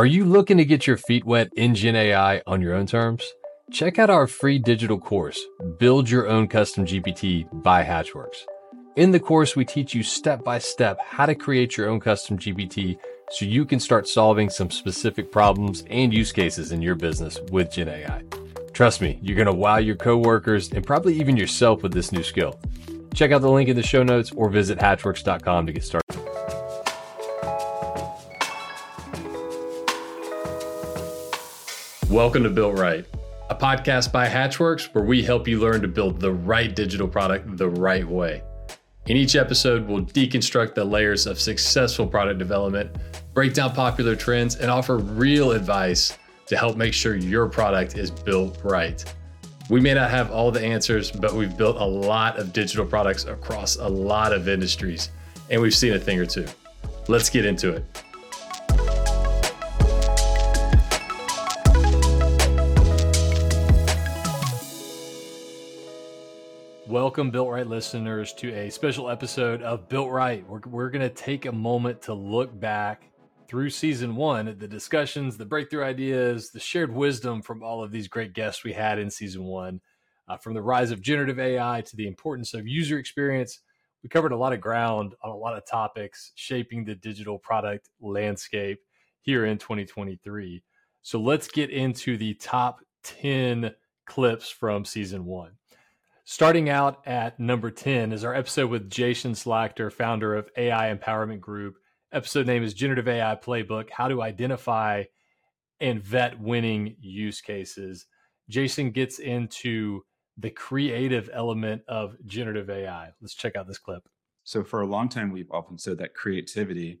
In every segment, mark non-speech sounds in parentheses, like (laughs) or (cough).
Are you looking to get your feet wet in Gen AI on your own terms? Check out our free digital course, Build Your Own Custom GPT by Hatchworks. In the course, we teach you step by step how to create your own custom GPT so you can start solving some specific problems and use cases in your business with Gen AI. Trust me, you're going to wow your coworkers and probably even yourself with this new skill. Check out the link in the show notes or visit hatchworks.com to get started. Welcome to Built Right, a podcast by Hatchworks where we help you learn to build the right digital product the right way. In each episode, we'll deconstruct the layers of successful product development, break down popular trends, and offer real advice to help make sure your product is built right. We may not have all the answers, but we've built a lot of digital products across a lot of industries, and we've seen a thing or two. Let's get into it. Welcome, Built Right listeners, to a special episode of Built Right. We're, we're going to take a moment to look back through season one at the discussions, the breakthrough ideas, the shared wisdom from all of these great guests we had in season one, uh, from the rise of generative AI to the importance of user experience. We covered a lot of ground on a lot of topics shaping the digital product landscape here in 2023. So let's get into the top 10 clips from season one. Starting out at number 10 is our episode with Jason Schlachter, founder of AI Empowerment Group. Episode name is Generative AI Playbook How to Identify and Vet Winning Use Cases. Jason gets into the creative element of generative AI. Let's check out this clip. So, for a long time, we've often said that creativity,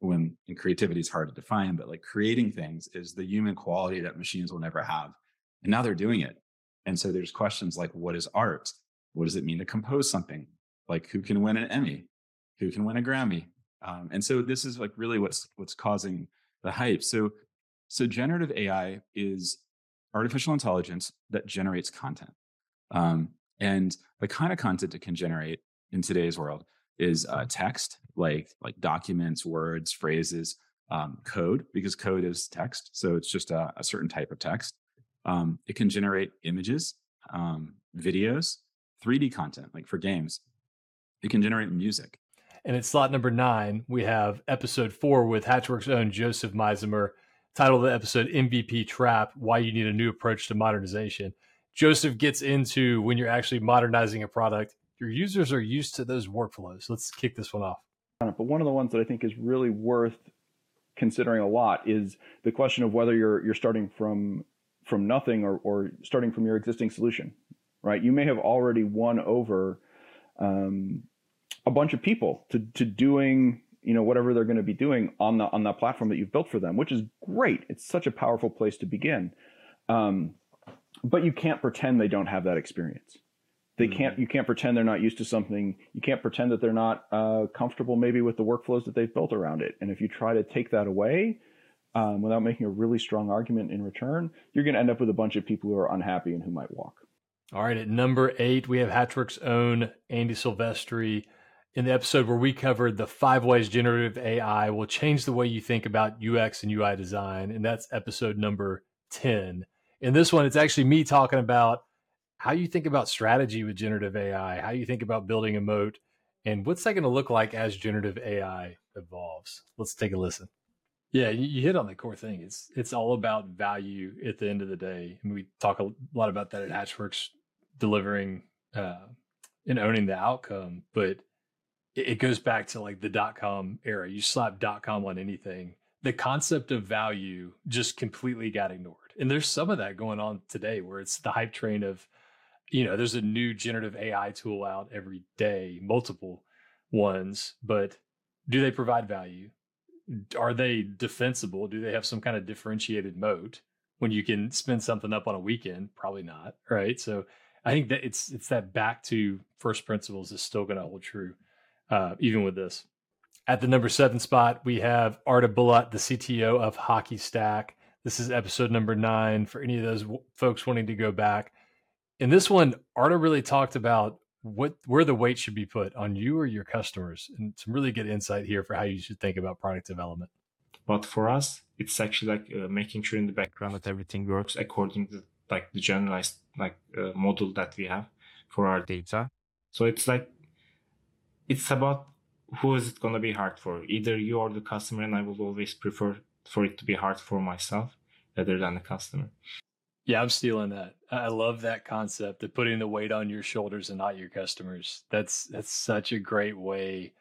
when and creativity is hard to define, but like creating things is the human quality that machines will never have. And now they're doing it. And so there's questions like, what is art? What does it mean to compose something? Like, who can win an Emmy? Who can win a Grammy? Um, and so this is like really what's what's causing the hype. So, so generative AI is artificial intelligence that generates content. Um, and the kind of content it can generate in today's world is uh, text, like like documents, words, phrases, um, code, because code is text. So it's just a, a certain type of text. Um, it can generate images, um, videos, 3D content, like for games. It can generate music. And at slot number nine, we have episode four with Hatchworks' own Joseph Misemer, titled the episode MVP Trap Why You Need a New Approach to Modernization. Joseph gets into when you're actually modernizing a product, your users are used to those workflows. Let's kick this one off. But one of the ones that I think is really worth considering a lot is the question of whether you're you're starting from from nothing or, or starting from your existing solution, right? You may have already won over um, a bunch of people to, to doing you know whatever they're going to be doing on the on that platform that you've built for them, which is great. It's such a powerful place to begin. Um, but you can't pretend they don't have that experience. They mm-hmm. can't. You can't pretend they're not used to something. You can't pretend that they're not uh, comfortable maybe with the workflows that they've built around it. And if you try to take that away, um, without making a really strong argument in return, you're going to end up with a bunch of people who are unhappy and who might walk. All right, at number eight, we have Hatchworks' own Andy Silvestri in the episode where we covered the five ways generative AI will change the way you think about UX and UI design. And that's episode number 10. In this one, it's actually me talking about how you think about strategy with generative AI, how you think about building a moat, and what's that going to look like as generative AI evolves. Let's take a listen. Yeah, you, hit on the core thing. It's it's all about value at the end of the day, and we talk a lot about that at Hatchworks, delivering uh, and owning the outcome. But it, it goes back to like the dot com era. You slap dot com on anything, the concept of value just completely got ignored. And there's some of that going on today, where it's the hype train of, you know, there's a new generative AI tool out every day, multiple ones, but do they provide value? Are they defensible? Do they have some kind of differentiated moat when you can spin something up on a weekend? Probably not, right? So I think that it's it's that back to first principles is still going to hold true, uh, even with this. At the number seven spot, we have Arda Bulut, the CTO of Hockey Stack. This is episode number nine for any of those w- folks wanting to go back. In this one, Arta really talked about what where the weight should be put on you or your customers and some really good insight here for how you should think about product development But for us, it's actually like uh, making sure in the background that everything works according to like the generalized like uh, model that we have for our data. So it's like it's about who is it going to be hard for, either you or the customer. And I will always prefer for it to be hard for myself rather than the customer. Yeah, I'm stealing that. I love that concept of putting the weight on your shoulders and not your customers. That's that's such a great way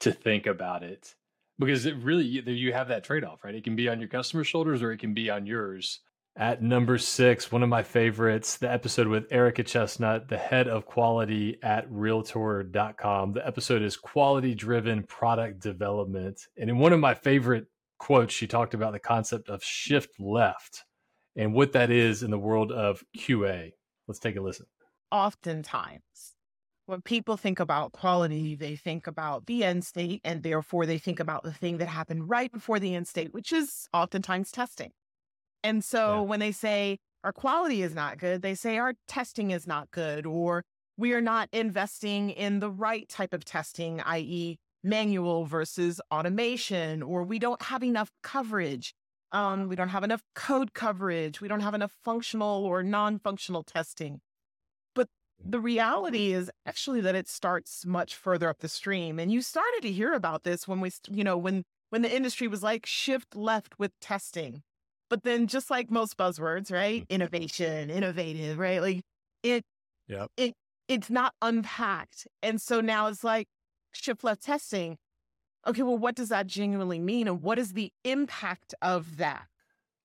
to think about it because it really you have that trade off, right? It can be on your customer's shoulders or it can be on yours. At number six, one of my favorites, the episode with Erica Chestnut, the head of quality at realtor.com. The episode is quality driven product development. And in one of my favorite quotes, she talked about the concept of shift left and what that is in the world of QA. Let's take a listen. Oftentimes, when people think about quality, they think about the end state, and therefore they think about the thing that happened right before the end state, which is oftentimes testing. And so yeah. when they say our quality is not good, they say our testing is not good, or we are not investing in the right type of testing, i.e., manual versus automation, or we don't have enough coverage. Um, we don't have enough code coverage. We don't have enough functional or non functional testing. But the reality is actually that it starts much further up the stream. And you started to hear about this when we, you know, when when the industry was like shift left with testing but then just like most buzzwords, right? Mm-hmm. Innovation, innovative, right? Like it yep. it it's not unpacked. And so now it's like shift left testing. Okay, well, what does that genuinely mean? And what is the impact of that?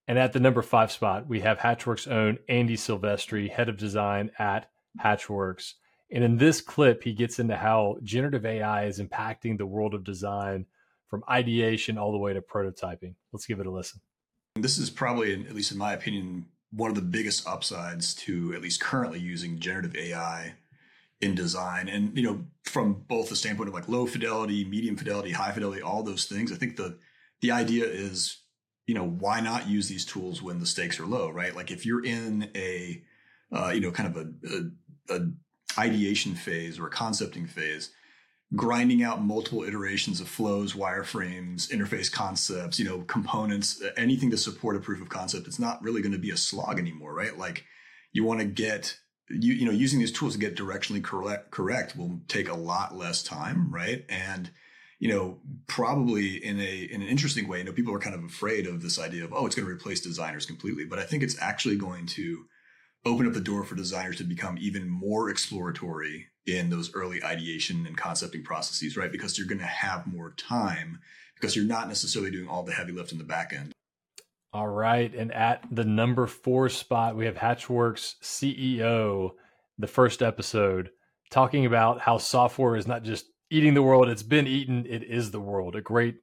And at the number five spot, we have Hatchworks' own Andy Silvestri, head of design at Hatchworks. And in this clip, he gets into how generative AI is impacting the world of design from ideation all the way to prototyping. Let's give it a listen. This is probably, at least in my opinion, one of the biggest upsides to at least currently using generative AI in design. And, you know, from both the standpoint of like low fidelity, medium fidelity, high fidelity, all those things, I think the the idea is, you know, why not use these tools when the stakes are low, right? Like if you're in a, uh, you know, kind of a, a, a ideation phase or a concepting phase, grinding out multiple iterations of flows, wireframes, interface concepts, you know, components, anything to support a proof of concept, it's not really going to be a slog anymore, right? Like you want to get you you know using these tools to get directionally correct correct will take a lot less time, right? And you know, probably in a in an interesting way, you know, people are kind of afraid of this idea of oh, it's going to replace designers completely, but I think it's actually going to open up the door for designers to become even more exploratory in those early ideation and concepting processes, right? Because you're going to have more time because you're not necessarily doing all the heavy lift in the back end. All right. And at the number four spot, we have Hatchworks CEO, the first episode, talking about how software is not just eating the world, it's been eaten, it is the world. A great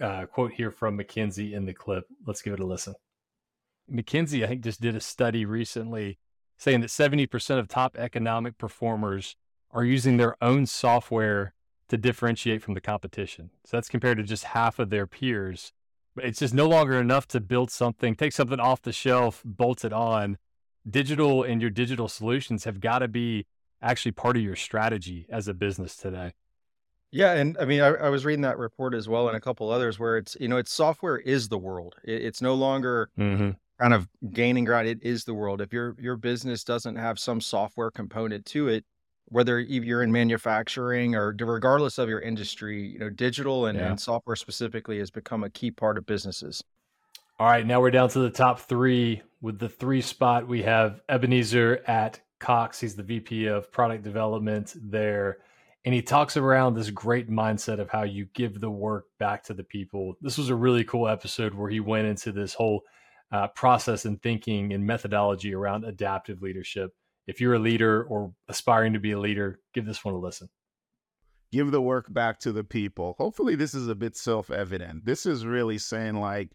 uh, quote here from McKinsey in the clip. Let's give it a listen. McKinsey, I think, just did a study recently saying that 70% of top economic performers are using their own software to differentiate from the competition. So that's compared to just half of their peers. It's just no longer enough to build something, take something off the shelf, bolt it on. Digital and your digital solutions have got to be actually part of your strategy as a business today. Yeah, and I mean, I, I, was reading that report as well, and a couple others where it's you know, it's software is the world. It, it's no longer mm-hmm. kind of gaining ground. It is the world. If your your business doesn't have some software component to it, whether you're in manufacturing or regardless of your industry, you know, digital and, yeah. and software specifically has become a key part of businesses. All right, now we're down to the top three. With the three spot, we have Ebenezer at Cox. He's the VP of product development there. And he talks around this great mindset of how you give the work back to the people. This was a really cool episode where he went into this whole uh, process and thinking and methodology around adaptive leadership if you're a leader or aspiring to be a leader, give this one a listen. Give the work back to the people. Hopefully, this is a bit self evident. This is really saying, like,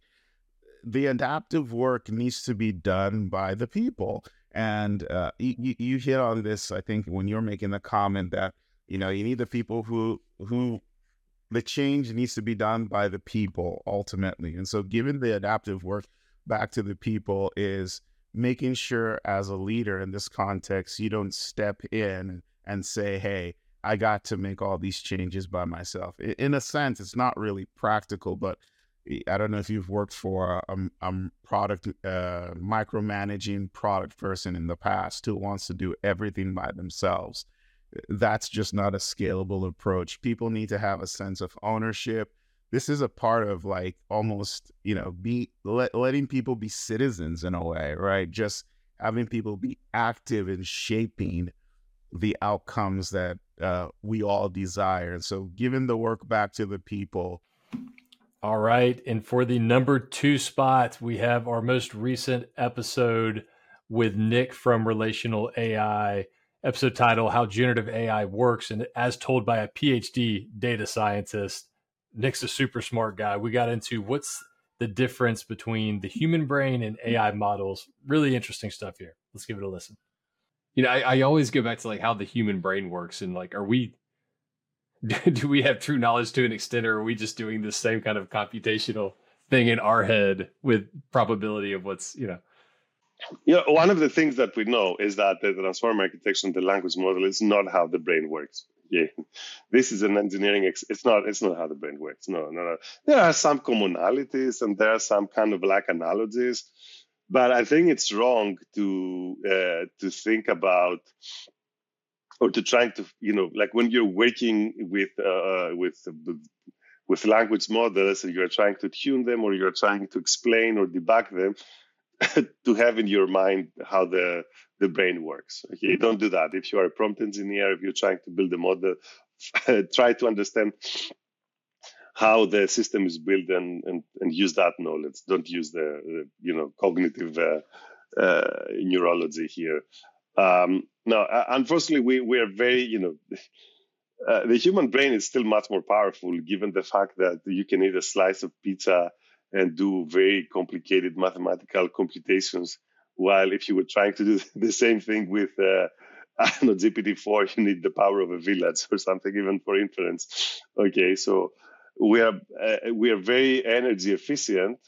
the adaptive work needs to be done by the people. And uh, you, you hit on this, I think, when you're making the comment that, you know, you need the people who, who, the change needs to be done by the people ultimately. And so, giving the adaptive work back to the people is making sure as a leader in this context, you don't step in and say, hey, I got to make all these changes by myself. In a sense, it's not really practical, but I don't know if you've worked for a, a product uh, micromanaging product person in the past who wants to do everything by themselves. That's just not a scalable approach. People need to have a sense of ownership. This is a part of like almost, you know, be let, letting people be citizens in a way, right? Just having people be active in shaping the outcomes that uh, we all desire. And so giving the work back to the people all right. And for the number two spot, we have our most recent episode with Nick from Relational AI. Episode title How Generative AI Works. And as told by a PhD data scientist, Nick's a super smart guy. We got into what's the difference between the human brain and AI models. Really interesting stuff here. Let's give it a listen. You know, I, I always go back to like how the human brain works and like, are we (laughs) do we have true knowledge to an extent, or are we just doing the same kind of computational thing in our head with probability of what's you know? Yeah, one of the things that we know is that the transformer architecture and the language model is not how the brain works. Yeah, this is an engineering. Ex- it's not. It's not how the brain works. No, no, no. There are some commonalities and there are some kind of like analogies, but I think it's wrong to uh, to think about or to trying to you know like when you're working with uh, with with language models and you're trying to tune them or you're trying to explain or debug them (laughs) to have in your mind how the the brain works. Okay don't do that. If you are a prompt engineer if you're trying to build a model (laughs) try to understand how the system is built and, and, and use that knowledge. Don't use the, the you know cognitive uh, uh, neurology here. Um, no, uh, unfortunately, we, we are very, you know, (laughs) uh, the human brain is still much more powerful given the fact that you can eat a slice of pizza and do very complicated mathematical computations. While if you were trying to do (laughs) the same thing with, uh, (laughs) know, GPT-4, you need the power of a village or something, even for inference. Okay, so we are uh, we are very energy efficient,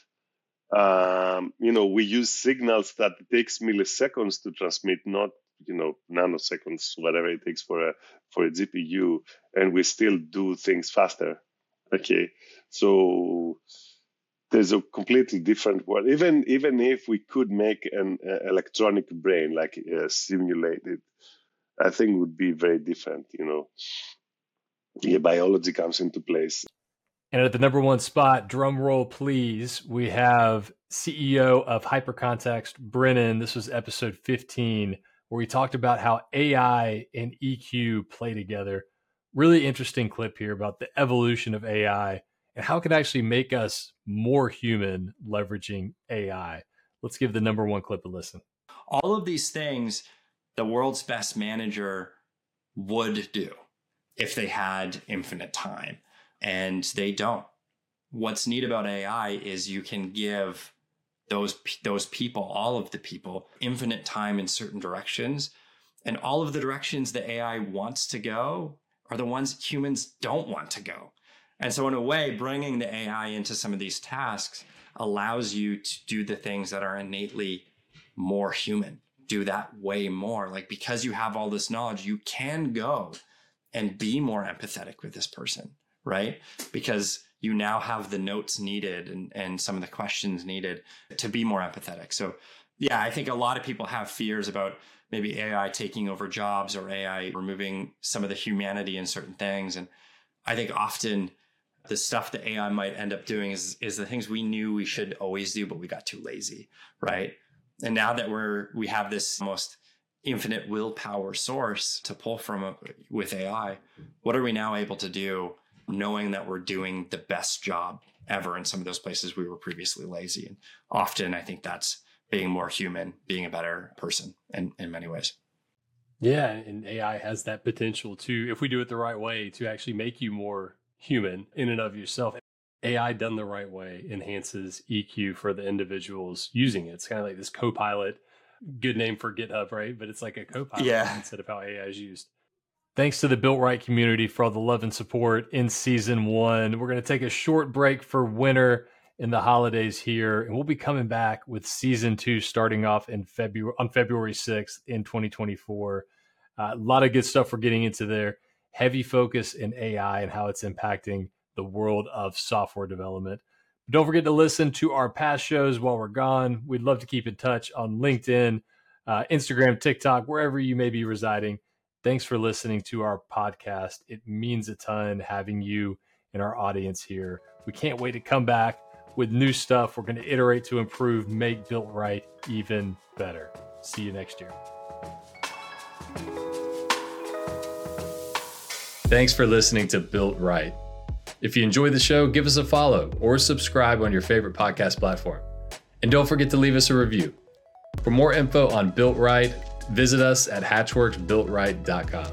um, you know, we use signals that takes milliseconds to transmit, not you know nanoseconds, whatever it takes for a for a GPU, and we still do things faster. Okay, so there's a completely different world. Even even if we could make an uh, electronic brain like uh, simulated, I think would be very different. You know, yeah, biology comes into place. And at the number one spot, drum roll please, we have CEO of Hypercontext, Brennan. This was episode 15, where we talked about how AI and EQ play together. Really interesting clip here about the evolution of AI and how it can actually make us more human leveraging AI. Let's give the number one clip a listen. All of these things the world's best manager would do if they had infinite time and they don't. What's neat about AI is you can give those those people, all of the people, infinite time in certain directions, and all of the directions the AI wants to go are the ones humans don't want to go. And so, in a way, bringing the AI into some of these tasks allows you to do the things that are innately more human. Do that way more. Like because you have all this knowledge, you can go and be more empathetic with this person right? Because you now have the notes needed and, and some of the questions needed to be more empathetic. So, yeah, I think a lot of people have fears about maybe AI taking over jobs or AI removing some of the humanity in certain things. And I think often the stuff that AI might end up doing is is the things we knew we should always do, but we got too lazy, right? And now that we're we have this almost infinite willpower source to pull from uh, with AI, what are we now able to do knowing that we're doing the best job ever in some of those places we were previously lazy. And often I think that's being more human, being a better person in, in many ways. Yeah, and AI has that potential to, if we do it the right way, to actually make you more human in and of yourself. AI done the right way enhances EQ for the individuals using it. It's kind of like this co-pilot, good name for GitHub, right? But it's like a co-pilot yeah. instead of how AI is used. Thanks to the Built Right community for all the love and support in season one. We're going to take a short break for winter in the holidays here, and we'll be coming back with season two starting off in February on February 6th in 2024. Uh, a lot of good stuff we're getting into there. Heavy focus in AI and how it's impacting the world of software development. But Don't forget to listen to our past shows while we're gone. We'd love to keep in touch on LinkedIn, uh, Instagram, TikTok, wherever you may be residing. Thanks for listening to our podcast. It means a ton having you in our audience here. We can't wait to come back with new stuff. We're going to iterate to improve, make Built Right even better. See you next year. Thanks for listening to Built Right. If you enjoyed the show, give us a follow or subscribe on your favorite podcast platform. And don't forget to leave us a review. For more info on Built Right, visit us at hatchworksbuiltright.com.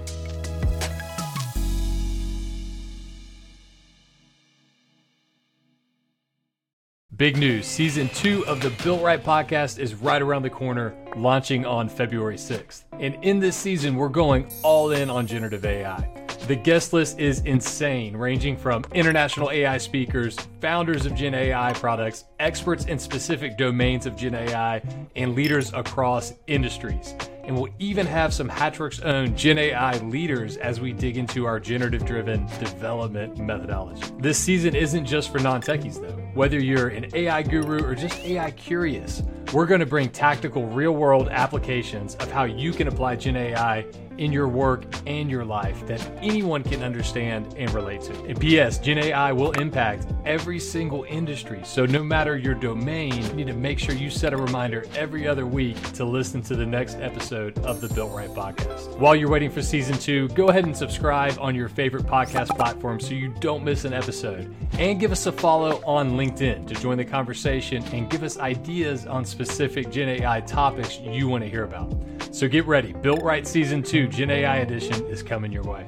Big news season two of the Built Right podcast is right around the corner, launching on February 6th. And in this season, we're going all in on generative AI. The guest list is insane, ranging from international AI speakers, founders of Gen AI products, experts in specific domains of Gen AI, and leaders across industries. And we'll even have some Hatchworks' own Gen AI leaders as we dig into our generative driven development methodology. This season isn't just for non techies, though. Whether you're an AI guru or just AI curious, we're going to bring tactical real world applications of how you can apply Gen AI in your work and your life that anyone can understand and relate to. And PS, Gen AI will impact every single industry. So no matter your domain, you need to make sure you set a reminder every other week to listen to the next episode of the Built Right podcast. While you're waiting for season two, go ahead and subscribe on your favorite podcast platform so you don't miss an episode. And give us a follow on LinkedIn to join the conversation and give us ideas on specific Gen AI topics you want to hear about. So get ready. Built Right Season 2 Gen AI Edition is coming your way.